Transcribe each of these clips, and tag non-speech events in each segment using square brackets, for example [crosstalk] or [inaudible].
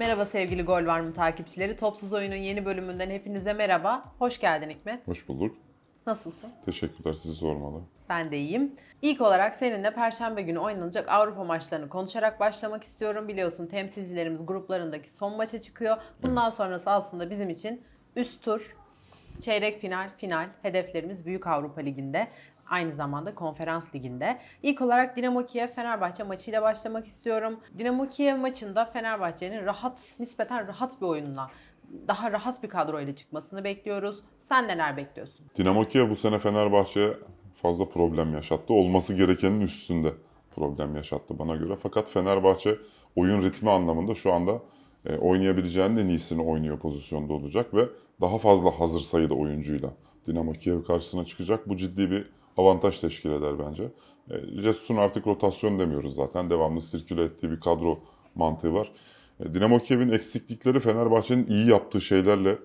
Merhaba sevgili Gol Var mı takipçileri? Topsuz Oyun'un yeni bölümünden hepinize merhaba. Hoş geldin Hikmet. Hoş bulduk. Nasılsın? Teşekkürler sizi sormalı. Ben de iyiyim. İlk olarak seninle Perşembe günü oynanacak Avrupa maçlarını konuşarak başlamak istiyorum. Biliyorsun temsilcilerimiz gruplarındaki son maça çıkıyor. Bundan sonrası aslında bizim için üst tur, çeyrek final, final hedeflerimiz Büyük Avrupa Ligi'nde. Aynı zamanda konferans liginde. İlk olarak Dinamo Kiev Fenerbahçe maçıyla başlamak istiyorum. Dinamo Kiev maçında Fenerbahçe'nin rahat, nispeten rahat bir oyunla, daha rahat bir kadroyla çıkmasını bekliyoruz. Sen neler bekliyorsun? Dinamo Kiev bu sene Fenerbahçe'ye fazla problem yaşattı. Olması gerekenin üstünde problem yaşattı bana göre. Fakat Fenerbahçe oyun ritmi anlamında şu anda e, oynayabileceğinin en iyisini oynuyor pozisyonda olacak ve daha fazla hazır sayıda oyuncuyla Dinamo Kiev karşısına çıkacak. Bu ciddi bir avantaj teşkil eder bence. E, Jesus'un artık rotasyon demiyoruz zaten. Devamlı sirküle ettiği bir kadro mantığı var. E, Dinamo Kiev'in eksiklikleri Fenerbahçe'nin iyi yaptığı şeylerle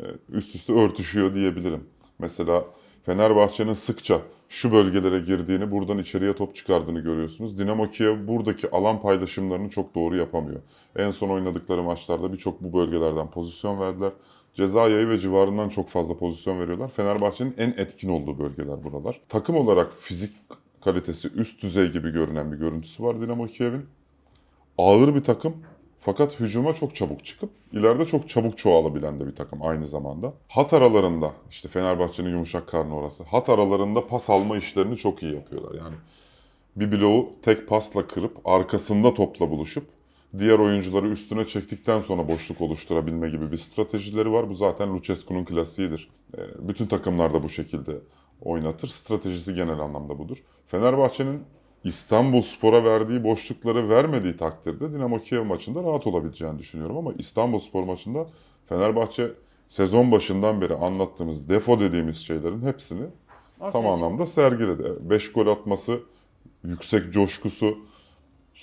e, üst üste örtüşüyor diyebilirim. Mesela Fenerbahçe'nin sıkça şu bölgelere girdiğini, buradan içeriye top çıkardığını görüyorsunuz. Dinamo Kiev buradaki alan paylaşımlarını çok doğru yapamıyor. En son oynadıkları maçlarda birçok bu bölgelerden pozisyon verdiler. Ceza yayı ve civarından çok fazla pozisyon veriyorlar. Fenerbahçe'nin en etkin olduğu bölgeler buralar. Takım olarak fizik kalitesi üst düzey gibi görünen bir görüntüsü var Dinamo Kiev'in. Ağır bir takım fakat hücuma çok çabuk çıkıp ileride çok çabuk çoğalabilen de bir takım aynı zamanda. Hat aralarında işte Fenerbahçe'nin yumuşak karnı orası. Hat aralarında pas alma işlerini çok iyi yapıyorlar. Yani bir bloğu tek pasla kırıp arkasında topla buluşup diğer oyuncuları üstüne çektikten sonra boşluk oluşturabilme gibi bir stratejileri var. Bu zaten Lucescu'nun klasiğidir. E, Bütün takımlar da bu şekilde oynatır. Stratejisi genel anlamda budur. Fenerbahçe'nin İstanbul Spor'a verdiği boşlukları vermediği takdirde Dinamo Kiev maçında rahat olabileceğini düşünüyorum. Ama İstanbul Spor maçında Fenerbahçe sezon başından beri anlattığımız defo dediğimiz şeylerin hepsini Ortaya tam anlamda sergiledi. 5 gol atması, yüksek coşkusu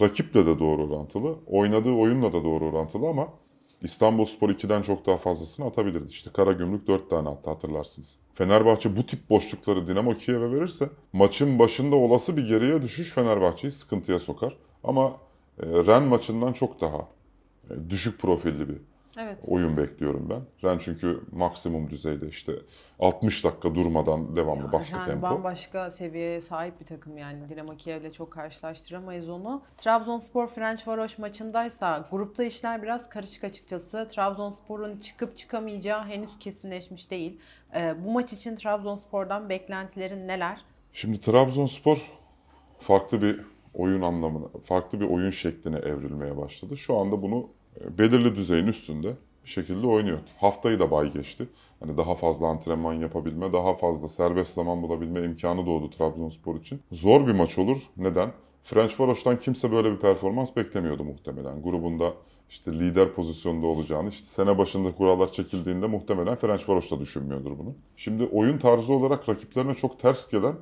rakiple de doğru orantılı. Oynadığı oyunla da doğru orantılı ama İstanbulspor 2'den çok daha fazlasını atabilirdi. İşte Karagümrük 4 tane attı hatırlarsınız. Fenerbahçe bu tip boşlukları Dinamo Kiev'e verirse maçın başında olası bir geriye düşüş Fenerbahçe'yi sıkıntıya sokar. Ama e, Ren maçından çok daha e, düşük profilli bir Evet. oyun bekliyorum ben. Ren çünkü maksimum düzeyde işte 60 dakika durmadan devamlı baskı Yani tempo. bambaşka seviyeye sahip bir takım yani. Dinamo Kiev'le çok karşılaştıramayız onu. Trabzonspor Ferencvaros maçındaysa grupta işler biraz karışık açıkçası. Trabzonspor'un çıkıp çıkamayacağı henüz kesinleşmiş değil. Ee, bu maç için Trabzonspor'dan beklentilerin neler? Şimdi Trabzonspor farklı bir oyun anlamına, farklı bir oyun şekline evrilmeye başladı. Şu anda bunu e, belirli düzeyin üstünde bir şekilde oynuyor. Haftayı da bay geçti. Hani daha fazla antrenman yapabilme, daha fazla serbest zaman bulabilme imkanı doğdu Trabzonspor için. Zor bir maç olur. Neden? Ferencvaros'tan kimse böyle bir performans beklemiyordu muhtemelen. Grubunda işte lider pozisyonda olacağını, işte sene başında kurallar çekildiğinde muhtemelen Ferencvaros da düşünmüyordur bunu. Şimdi oyun tarzı olarak rakiplerine çok ters gelen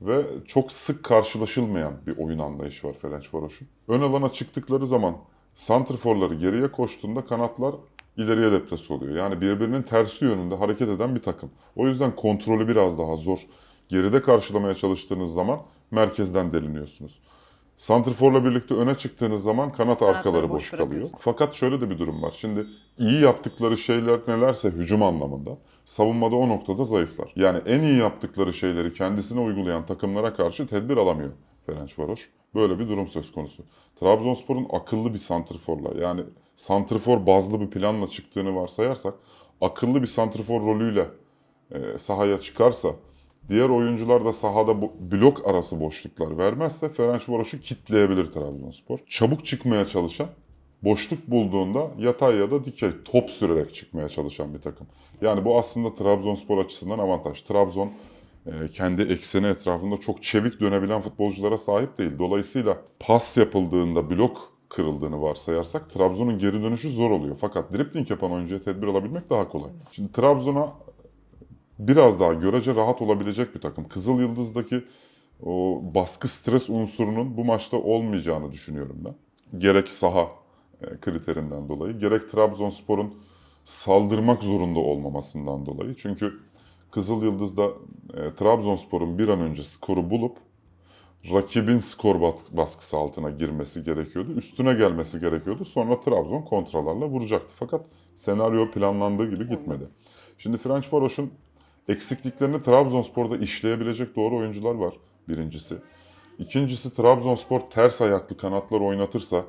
ve çok sık karşılaşılmayan bir oyun anlayışı var Ferencvaros'un. Ön alana çıktıkları zaman santrforları geriye koştuğunda kanatlar ileriye deplase oluyor. Yani birbirinin tersi yönünde hareket eden bir takım. O yüzden kontrolü biraz daha zor. Geride karşılamaya çalıştığınız zaman merkezden deliniyorsunuz. Santrforla birlikte öne çıktığınız zaman kanat Kanatları arkaları boş kalıyor. Fakat şöyle de bir durum var. Şimdi iyi yaptıkları şeyler nelerse hücum anlamında savunmada o noktada zayıflar. Yani en iyi yaptıkları şeyleri kendisine uygulayan takımlara karşı tedbir alamıyor Ferencvaros. Böyle bir durum söz konusu. Trabzonspor'un akıllı bir santrforla yani santrfor bazlı bir planla çıktığını varsayarsak akıllı bir santrfor rolüyle e, sahaya çıkarsa diğer oyuncular da sahada blok arası boşluklar vermezse Ferencvaros'u kitleyebilir Trabzonspor. Çabuk çıkmaya çalışan boşluk bulduğunda yatay ya da dikey top sürerek çıkmaya çalışan bir takım. Yani bu aslında Trabzonspor açısından avantaj. Trabzon kendi ekseni etrafında çok çevik dönebilen futbolculara sahip değil. Dolayısıyla pas yapıldığında blok kırıldığını varsayarsak Trabzon'un geri dönüşü zor oluyor. Fakat dribling yapan oyuncuya tedbir alabilmek daha kolay. Şimdi Trabzon'a biraz daha görece rahat olabilecek bir takım. Kızıl Yıldız'daki o baskı stres unsurunun bu maçta olmayacağını düşünüyorum ben. Gerek saha e, kriterinden dolayı, gerek Trabzonspor'un saldırmak zorunda olmamasından dolayı. Çünkü Kızıl Yıldız'da e, Trabzonspor'un bir an önce skoru bulup rakibin skor baskısı altına girmesi gerekiyordu. Üstüne gelmesi gerekiyordu. Sonra Trabzon kontralarla vuracaktı. Fakat senaryo planlandığı gibi gitmedi. Şimdi French Varoş'un eksikliklerini Trabzonspor'da işleyebilecek doğru oyuncular var birincisi. İkincisi Trabzonspor ters ayaklı kanatlar oynatırsa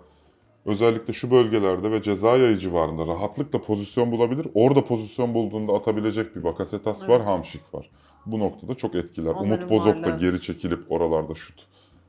özellikle şu bölgelerde ve ceza yayı civarında rahatlıkla pozisyon bulabilir. Orada pozisyon bulduğunda atabilecek bir Bakasetas var, Evet. Hamşik var. Bu noktada çok etkiler. Onların Umut Bozok da varlığı. geri çekilip oralarda şut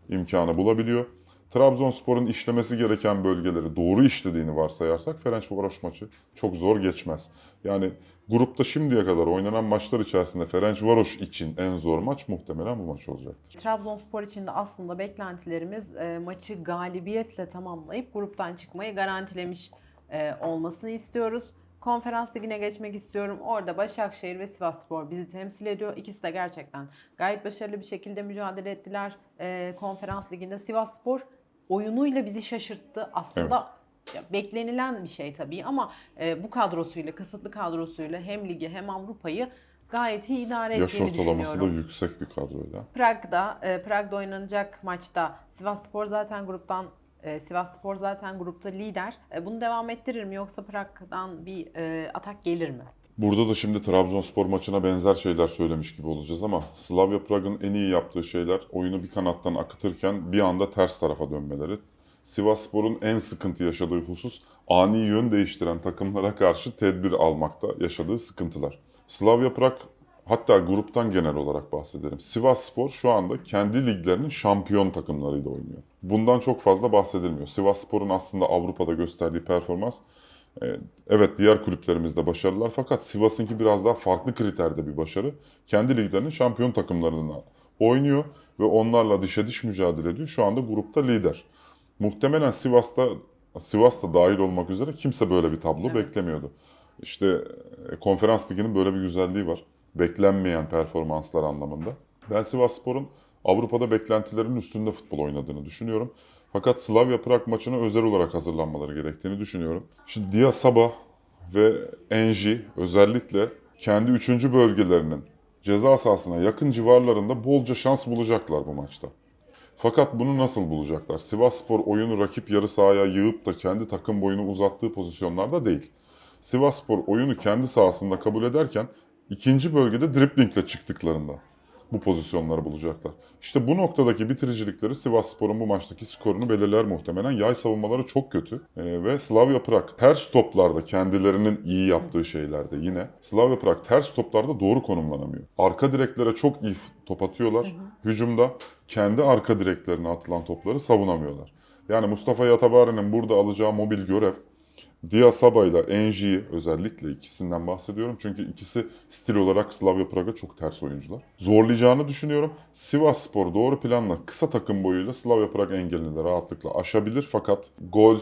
imkanı bulabiliyor. Trabzonspor'un işlemesi gereken bölgeleri doğru işlediğini varsayarsak Ferencvaroş maçı çok zor geçmez. Yani grupta şimdiye kadar oynanan maçlar içerisinde Ferencvaroş için en zor maç muhtemelen bu maç olacaktır. Trabzonspor için de aslında beklentilerimiz e, maçı galibiyetle tamamlayıp gruptan çıkmayı garantilemiş e, olmasını istiyoruz. Konferans ligine geçmek istiyorum. Orada Başakşehir ve Sivasspor bizi temsil ediyor. İkisi de gerçekten gayet başarılı bir şekilde mücadele ettiler. E, konferans liginde Sivasspor oyunuyla bizi şaşırttı. Aslında ya, beklenilen bir şey tabii ama e, bu kadrosuyla, kısıtlı kadrosuyla hem ligi hem Avrupa'yı gayet iyi idare Yaş ettiğini ortalaması da düşünüyorum. yüksek bir kadroyla. Prag'da, e, Prag'da oynanacak maçta Sivasspor zaten gruptan e, Sivasspor zaten grupta lider. E, bunu devam ettirir mi yoksa Prag'dan bir e, atak gelir mi? Burada da şimdi Trabzonspor maçına benzer şeyler söylemiş gibi olacağız ama Slavia Prag'ın en iyi yaptığı şeyler oyunu bir kanattan akıtırken bir anda ters tarafa dönmeleri. Sivasspor'un en sıkıntı yaşadığı husus ani yön değiştiren takımlara karşı tedbir almakta yaşadığı sıkıntılar. Slavia Prag hatta gruptan genel olarak bahsedelim. Sivasspor şu anda kendi liglerinin şampiyon takımlarıyla oynuyor. Bundan çok fazla bahsedilmiyor. Sivasspor'un aslında Avrupa'da gösterdiği performans Evet diğer kulüplerimizde başarılar fakat Sivas'ınki biraz daha farklı kriterde bir başarı. Kendi liglerinin şampiyon takımlarına oynuyor ve onlarla dişe diş mücadele ediyor. Şu anda grupta lider. Muhtemelen Sivas'ta Sivas da dahil olmak üzere kimse böyle bir tablo Evet. beklemiyordu. İşte e, konferans liginin böyle bir güzelliği var. Beklenmeyen performanslar anlamında. Ben Sivasspor'un Avrupa'da beklentilerin üstünde futbol oynadığını düşünüyorum. Fakat Slavia Prag maçına özel olarak hazırlanmaları gerektiğini düşünüyorum. Şimdi Dia Sabah ve Enji özellikle kendi üçüncü bölgelerinin ceza sahasına yakın civarlarında bolca şans bulacaklar bu maçta. Fakat bunu nasıl bulacaklar? Sivasspor oyunu rakip yarı sahaya yığıp da kendi takım boyunu uzattığı pozisyonlarda değil. Sivasspor oyunu kendi sahasında kabul ederken ikinci bölgede driplingle çıktıklarında bu pozisyonları bulacaklar. İşte bu noktadaki bitiricilikleri Sivasspor'un bu maçtaki skorunu belirler muhtemelen. Yay savunmaları çok kötü Ee, ve Slavia Prag ters toplarda kendilerinin iyi yaptığı şeylerde yine Slavia Prag ters toplarda doğru konumlanamıyor. Arka direklere çok iyi top atıyorlar. Hücumda kendi arka direklerine atılan topları savunamıyorlar. Yani Mustafa Yatabare'nin burada alacağı mobil görev Dia Saba ile Enji'yi özellikle ikisinden bahsediyorum. Çünkü ikisi stil olarak Slavia Prag'a çok ters oyuncular. Zorlayacağını düşünüyorum. Sivas Spor doğru planla kısa takım boyuyla Slavia Prag engelini de rahatlıkla aşabilir. Fakat gol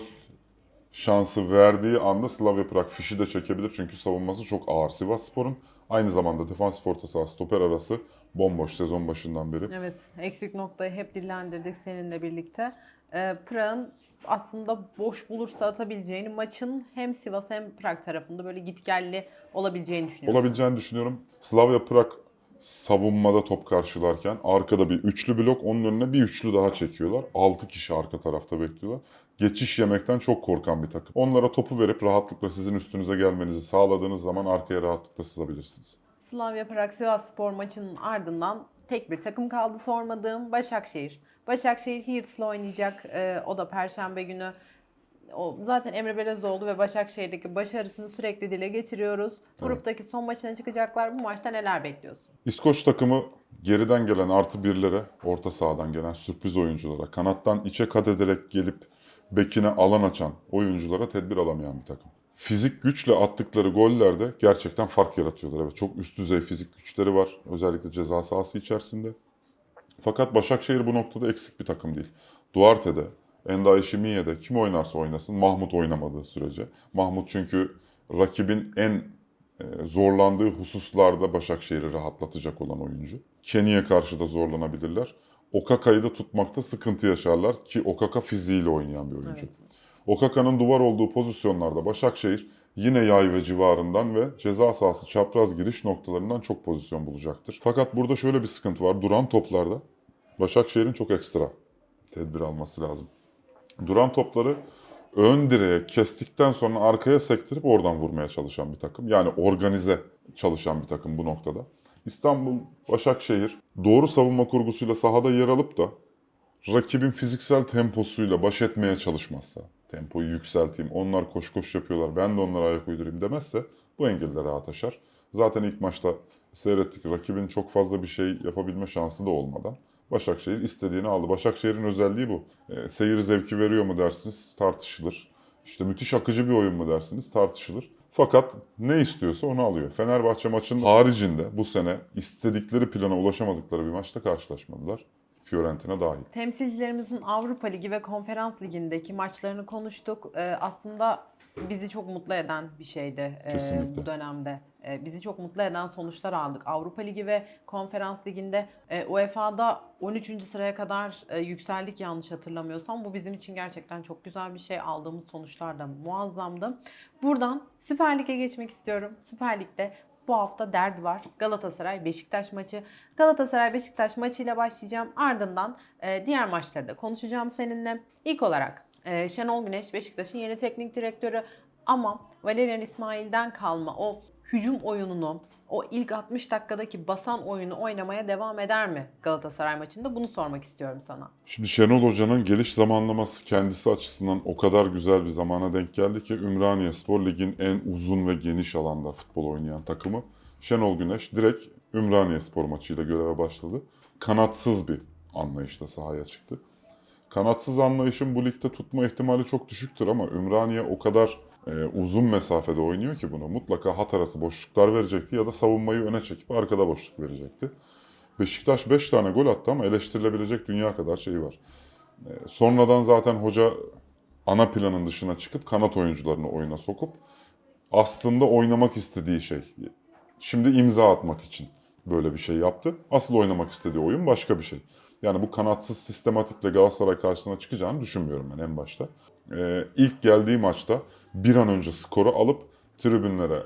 şansı verdiği anda Slavia Prag fişi de çekebilir. Çünkü savunması çok ağır Sivas Spor'un. Aynı zamanda defans orta saha stoper arası bomboş sezon başından beri. Evet, eksik noktayı hep dillendirdik seninle birlikte. E, Prag'ın aslında boş bulursa atabileceğini maçın hem Sivas hem Prag tarafında böyle gitgelli olabileceğini düşünüyorum. olabileceğini düşünüyorum. Slavia Prag savunmada top karşılarken arkada bir üçlü blok onun önüne bir üçlü daha çekiyorlar. 6 kişi arka tarafta bekliyorlar. Geçiş yemekten çok korkan bir takım. Onlara topu verip rahatlıkla sizin üstünüze gelmenizi sağladığınız zaman arkaya rahatlıkla sızabilirsiniz. Slavia Prag Sivas Spor maçının ardından tek bir takım kaldı sormadığım Başakşehir. Başakşehir Hearts'la oynayacak. Ee, o da Perşembe günü. O zaten Emre Belezoğlu ve Başakşehir'deki başarısını sürekli dile getiriyoruz. Gruptaki son maçına çıkacaklar. Bu maçta neler bekliyorsun? İskoç takımı geriden gelen artı birlere, orta sahadan gelen sürpriz oyunculara, kanattan içe kat ederek gelip bekine alan açan oyunculara tedbir alamayan bir takım. Fizik güçle attıkları gollerde gerçekten fark yaratıyorlar. Evet çok üst düzey fizik güçleri var. Özellikle ceza sahası içerisinde. Fakat Başakşehir bu noktada eksik bir takım değil. Duarte'de, Enda Eşimiye'de kim oynarsa oynasın Mahmut oynamadığı sürece. Mahmut çünkü rakibin en e, zorlandığı hususlarda Başakşehir'i rahatlatacak olan oyuncu. Kenny'e karşı da zorlanabilirler. Okaka'yı da tutmakta sıkıntı yaşarlar ki Okaka fiziğiyle oynayan bir oyuncu. Evet. Okaka'nın duvar olduğu pozisyonlarda Başakşehir yine yay ve civarından ve ceza sahası çapraz giriş noktalarından çok pozisyon bulacaktır. Fakat burada şöyle bir sıkıntı var. Duran toplarda Başakşehir'in çok ekstra tedbir alması lazım. Duran topları ön direğe kestikten sonra arkaya sektirip oradan vurmaya çalışan bir takım. Yani organize çalışan bir takım bu noktada. İstanbul Başakşehir doğru savunma kurgusuyla sahada yer alıp da rakibin fiziksel temposuyla baş etmeye çalışmazsa, tempoyu yükselteyim, onlar koş koş yapıyorlar, ben de onlara ayak uydurayım demezse bu engelleri rahat aşar. Zaten ilk maçta seyrettik rakibin çok fazla bir şey yapabilme şansı da olmadan Başakşehir istediğini aldı. Başakşehir'in özelliği bu. E, seyir zevki veriyor mu dersiniz tartışılır. İşte müthiş akıcı bir oyun mu dersiniz tartışılır. Fakat ne istiyorsa onu alıyor. Fenerbahçe maçının haricinde bu sene istedikleri plana ulaşamadıkları bir maçta karşılaşmadılar. Fiorentina dahil. Temsilcilerimizin Avrupa Ligi ve Konferans Ligi'ndeki maçlarını konuştuk. Ee, aslında bizi çok mutlu eden bir şeydi e, Kesinlikle. bu dönemde. E, bizi çok mutlu eden sonuçlar aldık. Avrupa Ligi ve Konferans Ligi'nde e, UEFA'da 13. sıraya kadar e, yükseldik yanlış hatırlamıyorsam. Bu bizim için gerçekten çok güzel bir şey. Aldığımız sonuçlar da muazzamdı. Buradan Süper Lig'e geçmek istiyorum. Süper Lig'de bu hafta derbi var. Galatasaray Beşiktaş maçı. Galatasaray Beşiktaş maçıyla başlayacağım. Ardından e, diğer maçları da konuşacağım seninle. İlk olarak e, Şenol Güneş Beşiktaş'ın yeni teknik direktörü ama Valerian İsmail'den kalma o hücum oyununu, o ilk 60 dakikadaki basan oyunu oynamaya devam eder mi Galatasaray maçında? Bunu sormak istiyorum sana. Şimdi Şenol Hoca'nın geliş zamanlaması kendisi açısından o kadar güzel bir zamana denk geldi ki Ümraniye Spor Lig'in en uzun ve geniş alanda futbol oynayan takımı. Şenol Güneş direkt Ümraniye Spor maçıyla göreve başladı. Kanatsız bir anlayışla sahaya çıktı. Kanatsız anlayışın bu ligde tutma ihtimali çok düşüktür ama Ümraniye o kadar e, uzun mesafede oynuyor ki bunu. Mutlaka hat arası boşluklar verecekti ya da savunmayı öne çekip arkada boşluk verecekti. Beşiktaş 5 tane gol attı ama eleştirilebilecek dünya kadar şeyi var. E, sonradan zaten hoca ana planın dışına çıkıp kanat oyuncularını oyuna sokup aslında oynamak istediği şey. Şimdi imza atmak için böyle bir şey yaptı. Asıl oynamak istediği oyun başka bir şey. Yani bu kanatsız sistematikle Galatasaray karşısına çıkacağını düşünmüyorum ben en başta. Ee, ilk geldiği maçta bir an önce skoru alıp tribünlere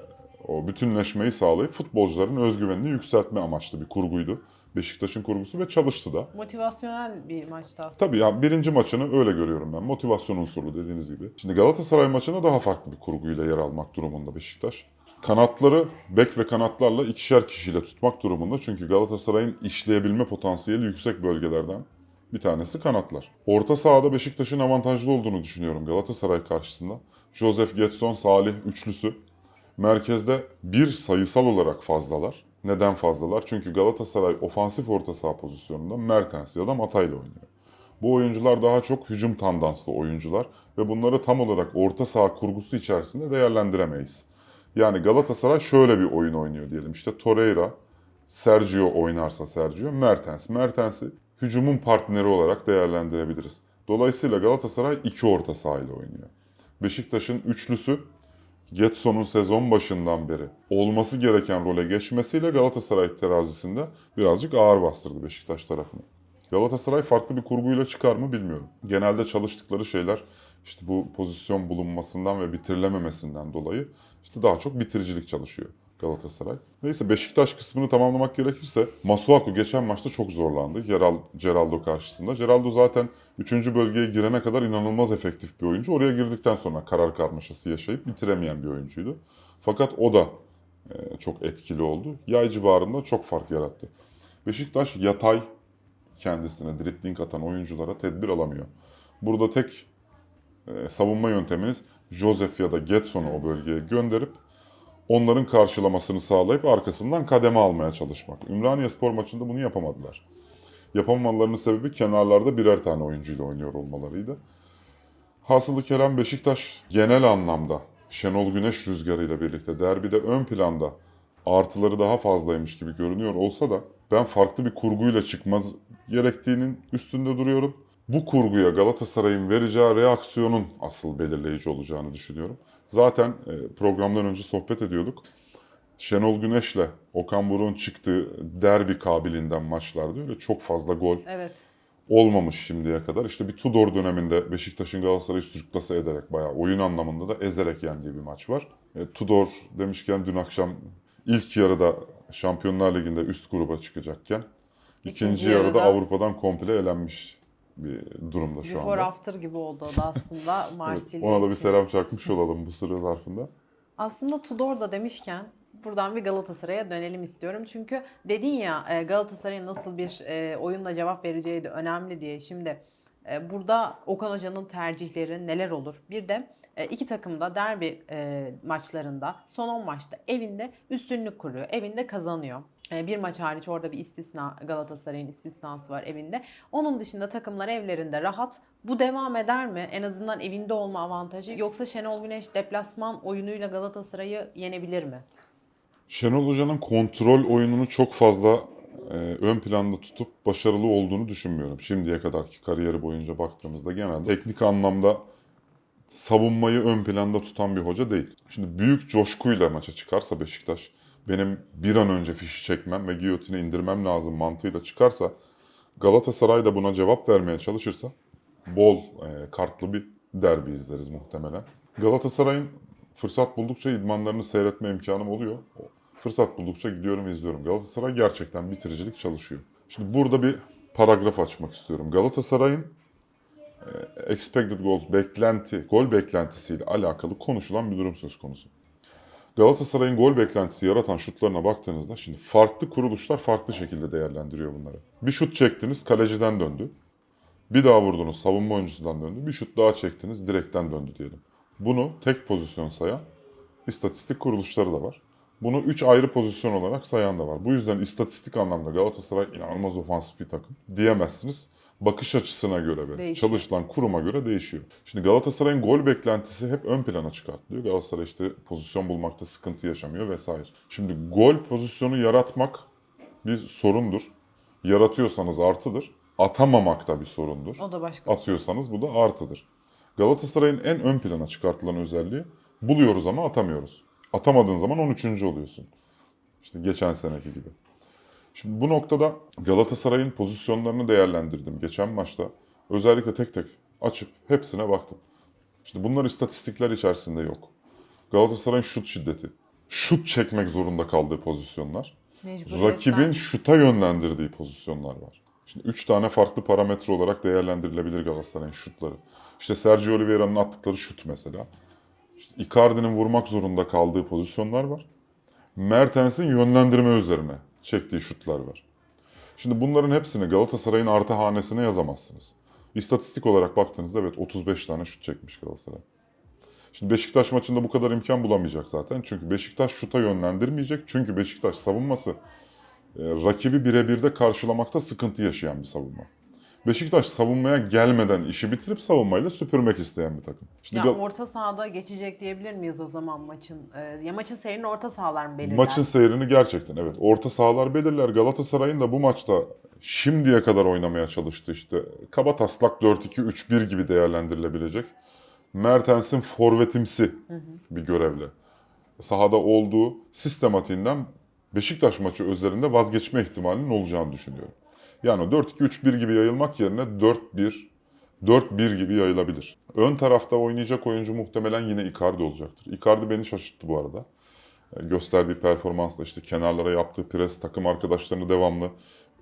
o bütünleşmeyi sağlayıp futbolcuların özgüvenini yükseltme amaçlı bir kurguydu. Beşiktaş'ın kurgusu ve çalıştı da. Motivasyonel bir maçtı aslında. Tabii ya birinci maçını öyle görüyorum ben. Motivasyon unsurlu dediğiniz gibi. Şimdi Galatasaray maçında daha farklı bir kurguyla yer almak durumunda Beşiktaş. Kanatları bek ve kanatlarla ikişer kişiyle tutmak durumunda. Çünkü Galatasaray'ın işleyebilme potansiyeli yüksek bölgelerden bir tanesi kanatlar. Orta sahada Beşiktaş'ın avantajlı olduğunu düşünüyorum Galatasaray karşısında. Josef Getson, Salih üçlüsü. Merkezde bir sayısal olarak fazlalar. Neden fazlalar? Çünkü Galatasaray ofansif orta saha pozisyonunda Mertens ya da Matay'la oynuyor. Bu oyuncular daha çok hücum tandanslı oyuncular ve bunları tam olarak orta saha kurgusu içerisinde değerlendiremeyiz. Yani Galatasaray şöyle bir oyun oynuyor diyelim. İşte Torreira, Sergio oynarsa Sergio, Mertens. Mertens'i hücumun partneri olarak değerlendirebiliriz. Dolayısıyla Galatasaray iki orta sahayla oynuyor. Beşiktaş'ın üçlüsü Getson'un sezon başından beri olması gereken role geçmesiyle Galatasaray terazisinde birazcık ağır bastırdı Beşiktaş tarafını. Galatasaray farklı bir kurguyla çıkar mı bilmiyorum. Genelde çalıştıkları şeyler işte bu pozisyon bulunmasından ve bitirilememesinden dolayı işte daha çok bitiricilik çalışıyor Galatasaray. Neyse Beşiktaş kısmını tamamlamak gerekirse Masuaku geçen maçta çok zorlandı Geral, Geraldo karşısında. Geraldo zaten 3. bölgeye girene kadar inanılmaz efektif bir oyuncu. Oraya girdikten sonra karar karmaşası yaşayıp bitiremeyen bir oyuncuydu. Fakat o da e, çok etkili oldu. Yay civarında çok fark yarattı. Beşiktaş yatay kendisine dribling atan oyunculara tedbir alamıyor. Burada tek savunma yönteminiz Josef ya da Getson'u o bölgeye gönderip onların karşılamasını sağlayıp arkasından kademe almaya çalışmak. Ümraniye Spor maçında bunu yapamadılar. Yapamamalarının sebebi kenarlarda birer tane oyuncuyla oynuyor olmalarıydı. Hasılı Kerem Beşiktaş genel anlamda Şenol Güneş rüzgarıyla birlikte derbide ön planda artıları daha fazlaymış gibi görünüyor olsa da ben farklı bir kurguyla çıkmaz gerektiğinin üstünde duruyorum. Bu kurguya Galatasaray'ın vereceği reaksiyonun asıl belirleyici olacağını düşünüyorum. Zaten e, programdan önce sohbet ediyorduk. Şenol Güneş'le Okan Buruk'un çıktığı derbi kabiliğinden maçlarda öyle çok fazla gol Evet. olmamış şimdiye kadar. İşte bir Tudor döneminde Beşiktaş'ın Galatasaray'ı sürklase ederek bayağı oyun anlamında da ezerek yendiği bir maç var. E, Tudor demişken dün akşam ilk yarıda Şampiyonlar Ligi'nde üst gruba çıkacakken İkinci, İkinci yarıda yarıda- Avrupa'dan komple elenmiş bir durumda şu Before anda. after gibi oldu o da aslında [laughs] Evet, Marsilya ona da bir için. selam çakmış olalım bu süre zarfında. Aslında Tudor da demişken buradan bir Galatasaray'a dönelim istiyorum. Çünkü dedin ya e, Galatasaray'ın nasıl bir e, oyunla cevap vereceği de önemli diye. Şimdi e, burada Okan Hoca'nın tercihleri neler olur? Bir de iki takım da derbi maçlarında son 10 maçta evinde üstünlük kuruyor. Evinde kazanıyor. E, Bir maç hariç orada bir istisna Galatasaray'ın istisnası var evinde. Onun dışında takımlar evlerinde rahat. Bu devam eder mi? En azından evinde olma avantajı. Yoksa Şenol Güneş deplasman oyunuyla Galatasaray'ı yenebilir mi? Şenol Hoca'nın kontrol oyununu çok fazla e, ön planda tutup başarılı olduğunu düşünmüyorum. Şimdiye kadarki kariyeri boyunca baktığımızda genelde teknik anlamda savunmayı ön planda tutan bir hoca değil. Şimdi büyük coşkuyla maça çıkarsa Beşiktaş, benim bir an önce fişi çekmem ve giyotine indirmem lazım mantığıyla çıkarsa, Galatasaray da buna cevap vermeye çalışırsa bol e, kartlı bir derbi izleriz muhtemelen. Galatasaray'ın fırsat buldukça idmanlarını seyretme imkanım oluyor. Fırsat buldukça gidiyorum izliyorum. Galatasaray gerçekten bitiricilik çalışıyor. Şimdi burada bir paragraf açmak istiyorum. Galatasaray'ın e, expected goals beklenti, gol beklentisiyle alakalı konuşulan bir durum söz konusu. Galatasaray'ın gol beklentisi yaratan şutlarına baktığınızda şimdi farklı kuruluşlar farklı şekilde değerlendiriyor bunları. Bir şut çektiniz kaleciden döndü. Bir daha vurdunuz savunma oyuncusundan döndü. Bir şut daha çektiniz direkten döndü diyelim. Bunu tek pozisyon sayan istatistik kuruluşları da var. Bunu 3 ayrı pozisyon olarak sayan da var. Bu yüzden istatistik anlamda Galatasaray inanılmaz ofansif bir takım diyemezsiniz. Bakış açısına göre ve Değişiyor. çalışılan kuruma göre değişiyor. Şimdi Galatasaray'ın gol beklentisi hep ön plana çıkartılıyor. Galatasaray işte pozisyon bulmakta sıkıntı yaşamıyor vesaire. Şimdi gol pozisyonu yaratmak bir sorundur. Yaratıyorsanız artıdır. Atamamak da bir sorundur. O da başka. bir Atıyorsanız bu da artıdır. Galatasaray'ın en ön plana çıkartılan özelliği buluyoruz ama atamıyoruz. Atamadığın zaman 13. oluyorsun. İşte geçen seneki gibi. Şimdi bu noktada Galatasaray'ın pozisyonlarını değerlendirdim geçen maçta. Özellikle tek tek açıp hepsine baktım. Şimdi bunlar istatistikler içerisinde yok. Galatasaray'ın şut şiddeti, şut çekmek zorunda kaldığı pozisyonlar, Mecburiyetten. rakibin şuta yönlendirdiği pozisyonlar var. Şimdi 3 tane farklı parametre olarak değerlendirilebilir Galatasaray'ın şutları. İşte Sergio Oliveira'nın attıkları şut mesela. İşte Icardi'nin vurmak zorunda kaldığı pozisyonlar var. Mertens'in yönlendirme üzerine çektiği şutlar var. Şimdi bunların hepsini Galatasaray'ın artı hanesine yazamazsınız. İstatistik olarak baktığınızda evet 35 tane şut çekmiş Galatasaray. Şimdi Beşiktaş maçında bu kadar imkan bulamayacak zaten. Çünkü Beşiktaş şuta yönlendirmeyecek. Çünkü Beşiktaş savunması e, rakibi birebir de karşılamakta sıkıntı yaşayan bir savunma. Beşiktaş savunmaya gelmeden işi bitirip savunmayla süpürmek isteyen bir takım. Şimdi Ya orta sahada geçecek diyebilir miyiz o zaman maçın? Ee, ya maçın seyrini orta sahalar mı belirler? maçın seyrini gerçekten evet orta sahalar belirler. Galatasaray'ın da bu maçta şimdiye kadar oynamaya çalıştığı işte kaba taslak 4-2-3-1 gibi değerlendirilebilecek. Mertens'in forvetimsi bir görevle sahada olduğu sistematiğinden Beşiktaş maçı üzerinde vazgeçme ihtimalinin olacağını düşünüyorum. Yani 4-2-3-1 gibi yayılmak yerine 4-1 4-1 gibi yayılabilir. Ön tarafta oynayacak oyuncu muhtemelen yine Icardi olacaktır. Icardi beni şaşırttı bu arada. E, Gösterdiği performansla işte kenarlara yaptığı pres, takım arkadaşlarını devamlı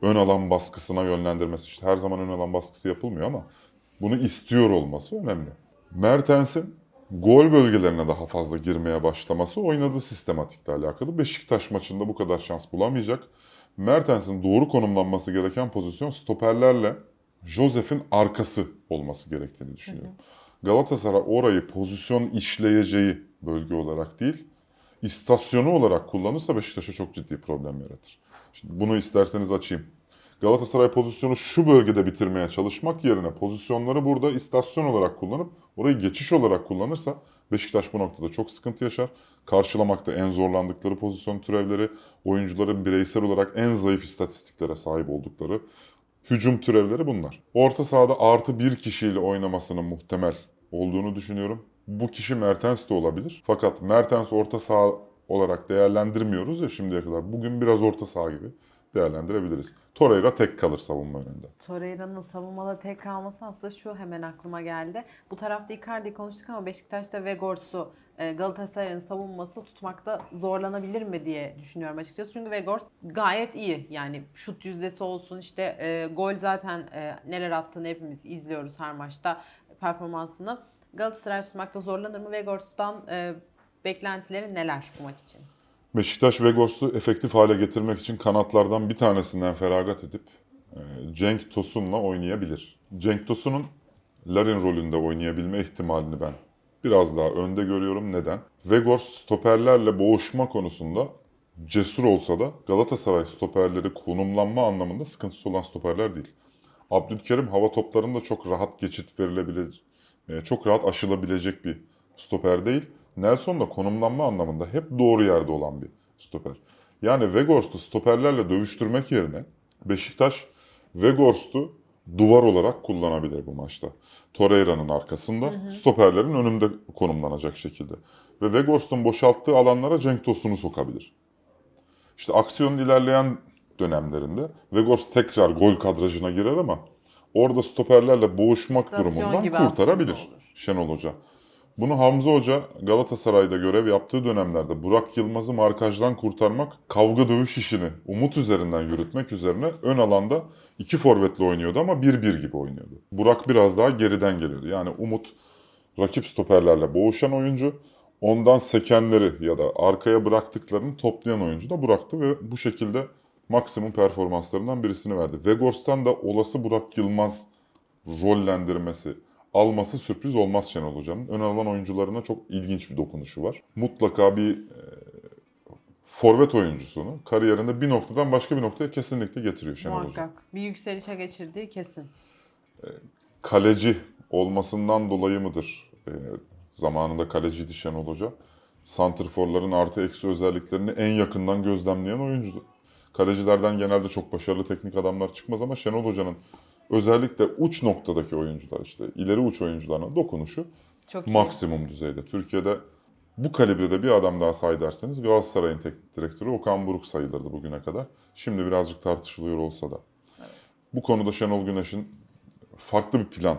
ön alan baskısına yönlendirmesi. İşte her zaman ön alan baskısı yapılmıyor ama bunu istiyor olması önemli. Mertens'in gol bölgelerine daha fazla girmeye başlaması oynadığı sistematikle alakalı. Beşiktaş maçında bu kadar şans bulamayacak. Mertens'in doğru konumlanması gereken pozisyon stoperlerle Josef'in arkası olması gerektiğini düşünüyorum. Galatasaray orayı pozisyon işleyeceği bölge olarak değil, istasyonu olarak kullanırsa Beşiktaş'a çok ciddi problem yaratır. Şimdi bunu isterseniz açayım. Galatasaray pozisyonu şu bölgede bitirmeye çalışmak yerine pozisyonları burada istasyon olarak kullanıp orayı geçiş olarak kullanırsa Beşiktaş bu noktada çok sıkıntı yaşar. Karşılamakta en zorlandıkları pozisyon türevleri, oyuncuların bireysel olarak en zayıf istatistiklere sahip oldukları hücum türevleri bunlar. Orta sahada artı bir kişiyle oynamasının muhtemel olduğunu düşünüyorum. Bu kişi Mertens de olabilir. Fakat Mertens orta saha olarak değerlendirmiyoruz ya şimdiye kadar. Bugün biraz orta saha gibi. Değerlendirebiliriz. Torreira tek kalır savunma önünde. Torreira'nın savunmada tek kalması aslında şu hemen aklıma geldi. Bu tarafta Icardi'yi konuştuk ama Beşiktaş'ta Vegors'u e, Galatasaray'ın savunması tutmakta zorlanabilir mi diye düşünüyorum açıkçası. Çünkü Vegors gayet iyi. Yani şut yüzdesi olsun işte e, gol zaten e, neler attığını hepimiz izliyoruz her maçta performansını. Galatasaray tutmakta zorlanır mı? Vegors'tan e, beklentileri neler bu maç için? Beşiktaş Vegors'u efektif hale getirmek için kanatlardan bir tanesinden feragat edip e, Cenk Tosun'la oynayabilir. Cenk Tosun'un Larin rolünde oynayabilme ihtimalini ben biraz daha önde görüyorum. Neden? Vegors stoperlerle boğuşma konusunda cesur olsa da Galatasaray stoperleri konumlanma anlamında sıkıntısı olan stoperler değil. Abdülkerim hava toplarında çok rahat geçit verilebilir, e, çok rahat aşılabilecek bir stoper değil. Nelson da konumlanma anlamında hep doğru yerde olan bir stoper. Yani Vegors'u stoperlerle dövüştürmek yerine Beşiktaş Vegors'u duvar olarak kullanabilir bu maçta. Torreira'nın arkasında, stoperlerin önünde konumlanacak şekilde. Ve Vegors'un boşalttığı alanlara Cenk Tosun'u sokabilir. İşte aksiyonun ilerleyen dönemlerinde Vegors tekrar gol kadrajına girer ama orada stoperlerle boğuşmak İstasyon durumundan kurtarabilir. Şenol Hoca. Bunu Hamza Hoca Galatasaray'da görev yaptığı dönemlerde Burak Yılmaz'ı markajdan kurtarmak, kavga dövüş işini Umut üzerinden yürütmek üzerine ön alanda iki forvetle oynuyordu ama 1-1 gibi oynuyordu. Burak biraz daha geriden geliyordu. Yani Umut rakip stoperlerle boğuşan oyuncu, ondan sekenleri ya da arkaya bıraktıklarını toplayan oyuncu da Burak'tı ve bu şekilde maksimum performanslarından birisini verdi. Vegors'tan da olası Burak Yılmaz rollendirmesi, alması sürpriz olmaz Şenol Hoca'nın. Ön alan oyuncularına çok ilginç bir dokunuşu var. Mutlaka bir e, forvet oyuncusunu kariyerinde bir noktadan başka bir noktaya kesinlikle getiriyor Şenol Hoca. Muhakkak. Bir yükselişe geçirdiği kesin. kaleci olmasından dolayı mıdır? E, zamanında kaleciydi Şenol Hoca. Santrforların artı eksi özelliklerini en yakından gözlemleyen oyuncu. Kalecilerden genelde çok başarılı teknik adamlar çıkmaz ama Şenol Hoca'nın özellikle uç noktadaki oyuncular işte ileri uç oyuncularına dokunuşu Çok iyi. maksimum düzeyde. Türkiye'de bu kalibrede bir adam daha say derseniz Galatasaray'ın teknik direktörü Okan Buruk sayılırdı bugüne kadar. Şimdi birazcık tartışılıyor olsa da. Bu konuda Şenol Güneş'in farklı bir plan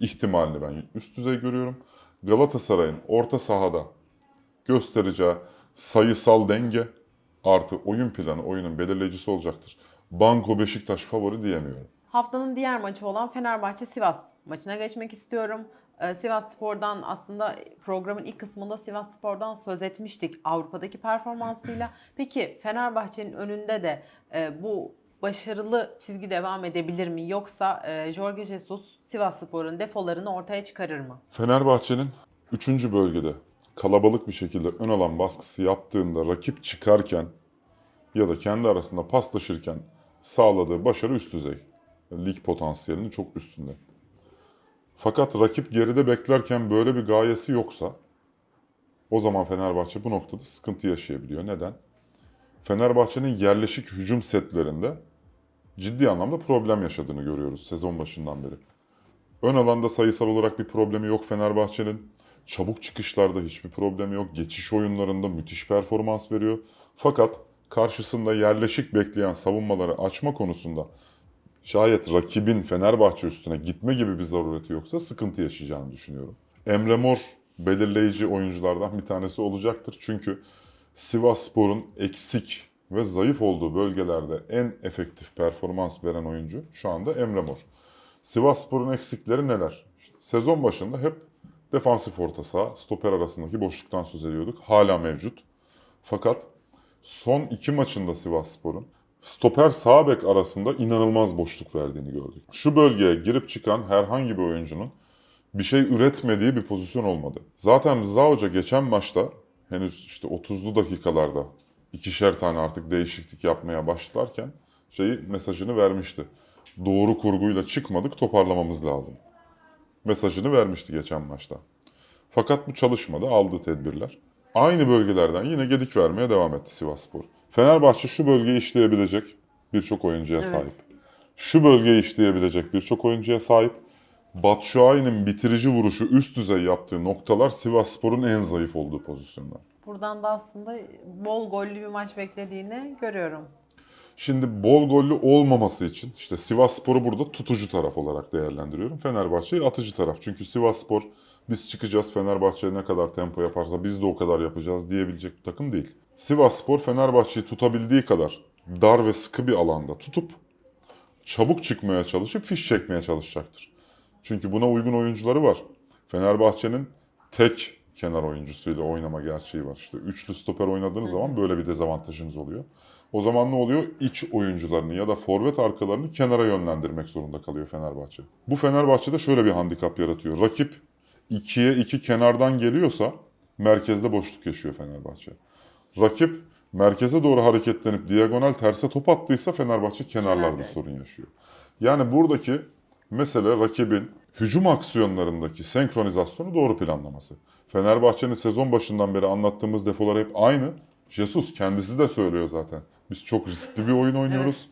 ihtimalini ben üst düzey görüyorum. Galatasaray'ın orta sahada göstereceği sayısal denge artı oyun planı oyunun belirleyicisi olacaktır. Banko Beşiktaş favori diyemiyorum. Haftanın diğer maçı olan Fenerbahçe Sivas maçına geçmek istiyorum. Ee, Sivas Spor'dan aslında programın ilk kısmında Sivas Spor'dan söz etmiştik Avrupa'daki performansıyla. Peki Fenerbahçe'nin önünde de e, bu başarılı çizgi devam edebilir mi? Yoksa e, Jorge Jesus Sivas Spor'un defolarını ortaya çıkarır mı? Fenerbahçe'nin 3. bölgede kalabalık bir şekilde ön alan baskısı yaptığında rakip çıkarken ya da kendi arasında paslaşırken sağladığı başarı üst düzey. Lig potansiyelinin çok üstünde. Fakat rakip geride beklerken böyle bir gayesi yoksa o zaman Fenerbahçe bu noktada sıkıntı yaşayabiliyor. Neden? Fenerbahçe'nin yerleşik hücum setlerinde ciddi anlamda problem yaşadığını görüyoruz sezon başından beri. Ön alanda sayısal olarak bir problemi yok Fenerbahçe'nin. Çabuk çıkışlarda hiçbir problemi yok. Geçiş oyunlarında müthiş performans veriyor. Fakat karşısında yerleşik bekleyen savunmaları açma konusunda şayet rakibin Fenerbahçe üstüne gitme gibi bir zarureti yoksa sıkıntı yaşayacağını düşünüyorum. Emre Mor belirleyici oyunculardan bir tanesi olacaktır. Çünkü Sivasspor'un eksik ve zayıf olduğu bölgelerde en efektif performans veren oyuncu şu anda Emre Mor. Sivasspor'un eksikleri neler? Sezon başında hep defansif orta saha, stoper arasındaki boşluktan söz ediyorduk. Hala mevcut. Fakat son iki maçında Sivasspor'un stoper sağ bek arasında inanılmaz boşluk verdiğini gördük. Şu bölgeye girip çıkan herhangi bir oyuncunun bir şey üretmediği bir pozisyon olmadı. Zaten Rıza Hoca geçen maçta henüz işte 30'lu dakikalarda ikişer tane artık değişiklik yapmaya başlarken şeyi mesajını vermişti. Doğru kurguyla çıkmadık toparlamamız lazım. Mesajını vermişti geçen maçta. Fakat bu çalışmadı aldığı tedbirler. Aynı bölgelerden yine gedik vermeye devam etti Sivasspor. Fenerbahçe şu bölgeyi işleyebilecek birçok oyuncuya Evet. sahip. Şu bölgeyi işleyebilecek birçok oyuncuya sahip. Batshuayi'nin bitirici vuruşu üst düzey yaptığı noktalar Sivasspor'un en zayıf olduğu pozisyonlar. Buradan da aslında bol gollü bir maç beklediğini görüyorum. Şimdi bol gollü olmaması için işte Sivas Spor'u burada tutucu taraf olarak değerlendiriyorum. Fenerbahçe'yi atıcı taraf. Çünkü Sivas Spor biz çıkacağız Fenerbahçe ne kadar tempo yaparsa biz de o kadar yapacağız diyebilecek bir takım değil. Sivas Spor Fenerbahçe'yi tutabildiği kadar dar ve sıkı bir alanda tutup çabuk çıkmaya çalışıp fiş çekmeye çalışacaktır. Çünkü buna uygun oyuncuları var. Fenerbahçe'nin tek kenar oyuncusuyla oynama gerçeği var. İşte üçlü stoper oynadığınız zaman böyle bir dezavantajınız oluyor. O zaman ne oluyor? İç oyuncularını ya da forvet arkalarını kenara yönlendirmek zorunda kalıyor Fenerbahçe. Bu Fenerbahçe'de şöyle bir handikap yaratıyor. Rakip 2'ye 2 kenardan geliyorsa merkezde boşluk yaşıyor Fenerbahçe. Rakip merkeze doğru hareketlenip diagonal terse top attıysa Fenerbahçe kenarlarda Kenarda. sorun yaşıyor. Yani buradaki mesele rakibin hücum aksiyonlarındaki senkronizasyonu doğru planlaması. Fenerbahçe'nin sezon başından beri anlattığımız defolar hep aynı. Jesus kendisi de söylüyor zaten. Biz çok riskli bir oyun oynuyoruz.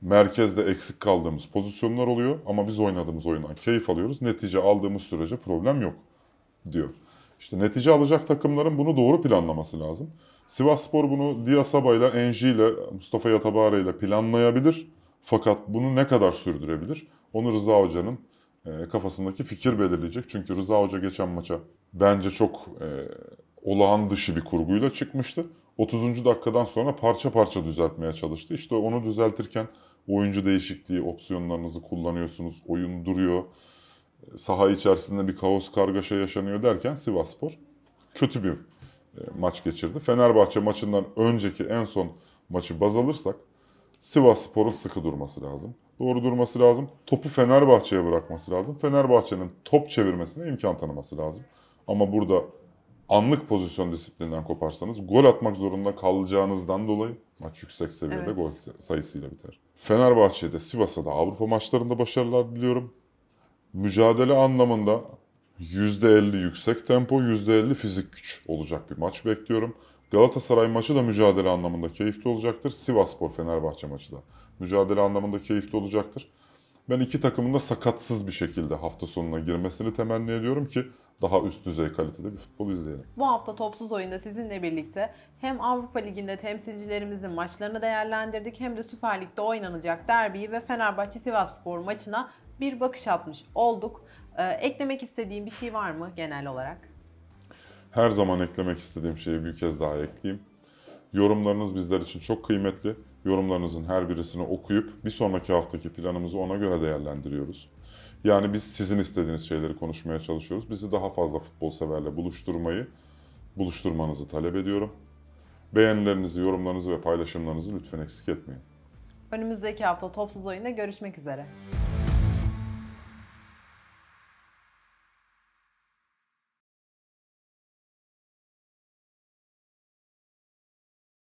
Merkezde eksik kaldığımız pozisyonlar oluyor ama biz oynadığımız oyundan keyif alıyoruz. Netice aldığımız sürece problem yok diyor. İşte netice alacak takımların bunu doğru planlaması lazım. Sivas Spor bunu Diasaba ile Enji ile Mustafa Yatabare ile planlayabilir. Fakat bunu ne kadar sürdürebilir? Onu Rıza Hoca'nın e, kafasındaki fikir belirleyecek. Çünkü Rıza Hoca geçen maça bence çok e, olağan dışı bir kurguyla çıkmıştı. 30. dakikadan sonra parça parça düzeltmeye çalıştı. İşte onu düzeltirken oyuncu değişikliği opsiyonlarınızı kullanıyorsunuz. Oyun duruyor. Saha içerisinde bir kaos kargaşa yaşanıyor derken Sivasspor kötü bir maç geçirdi. Fenerbahçe maçından önceki en son maçı baz alırsak Sivasspor'un sıkı durması lazım. Doğru durması lazım. Topu Fenerbahçe'ye bırakması lazım. Fenerbahçe'nin top çevirmesine imkan tanıması lazım. Ama burada anlık pozisyon disiplinden koparsanız gol atmak zorunda kalacağınızdan dolayı maç yüksek seviyede Evet. gol sayısıyla biter. Fenerbahçe'de Sivas'a da Avrupa maçlarında başarılar diliyorum. Mücadele anlamında %50 yüksek tempo, %50 fizik güç olacak bir maç bekliyorum. Galatasaray maçı da mücadele anlamında keyifli olacaktır. Sivasspor Fenerbahçe maçı da mücadele anlamında keyifli olacaktır. Ben iki takımın da sakatsız bir şekilde hafta sonuna girmesini temenni ediyorum ki daha üst düzey kalitede bir futbol izleyelim. Bu hafta Topsuz Oyun'da sizinle birlikte hem Avrupa Ligi'nde temsilcilerimizin maçlarını değerlendirdik hem de Süper Lig'de oynanacak derbiyi ve Fenerbahçe Sivasspor maçına bir bakış atmış olduk. Ee, eklemek istediğim bir şey var mı genel olarak? Her zaman eklemek istediğim şeyi bir kez daha ekleyeyim. Yorumlarınız bizler için çok kıymetli. Yorumlarınızın her birisini okuyup bir sonraki haftaki planımızı ona göre değerlendiriyoruz. Yani biz sizin istediğiniz şeyleri konuşmaya çalışıyoruz. Bizi daha fazla futbol severle buluşturmayı, buluşturmanızı talep ediyorum. Beğenilerinizi, yorumlarınızı ve paylaşımlarınızı lütfen eksik etmeyin. Önümüzdeki hafta Topsuz Oyun'da görüşmek üzere.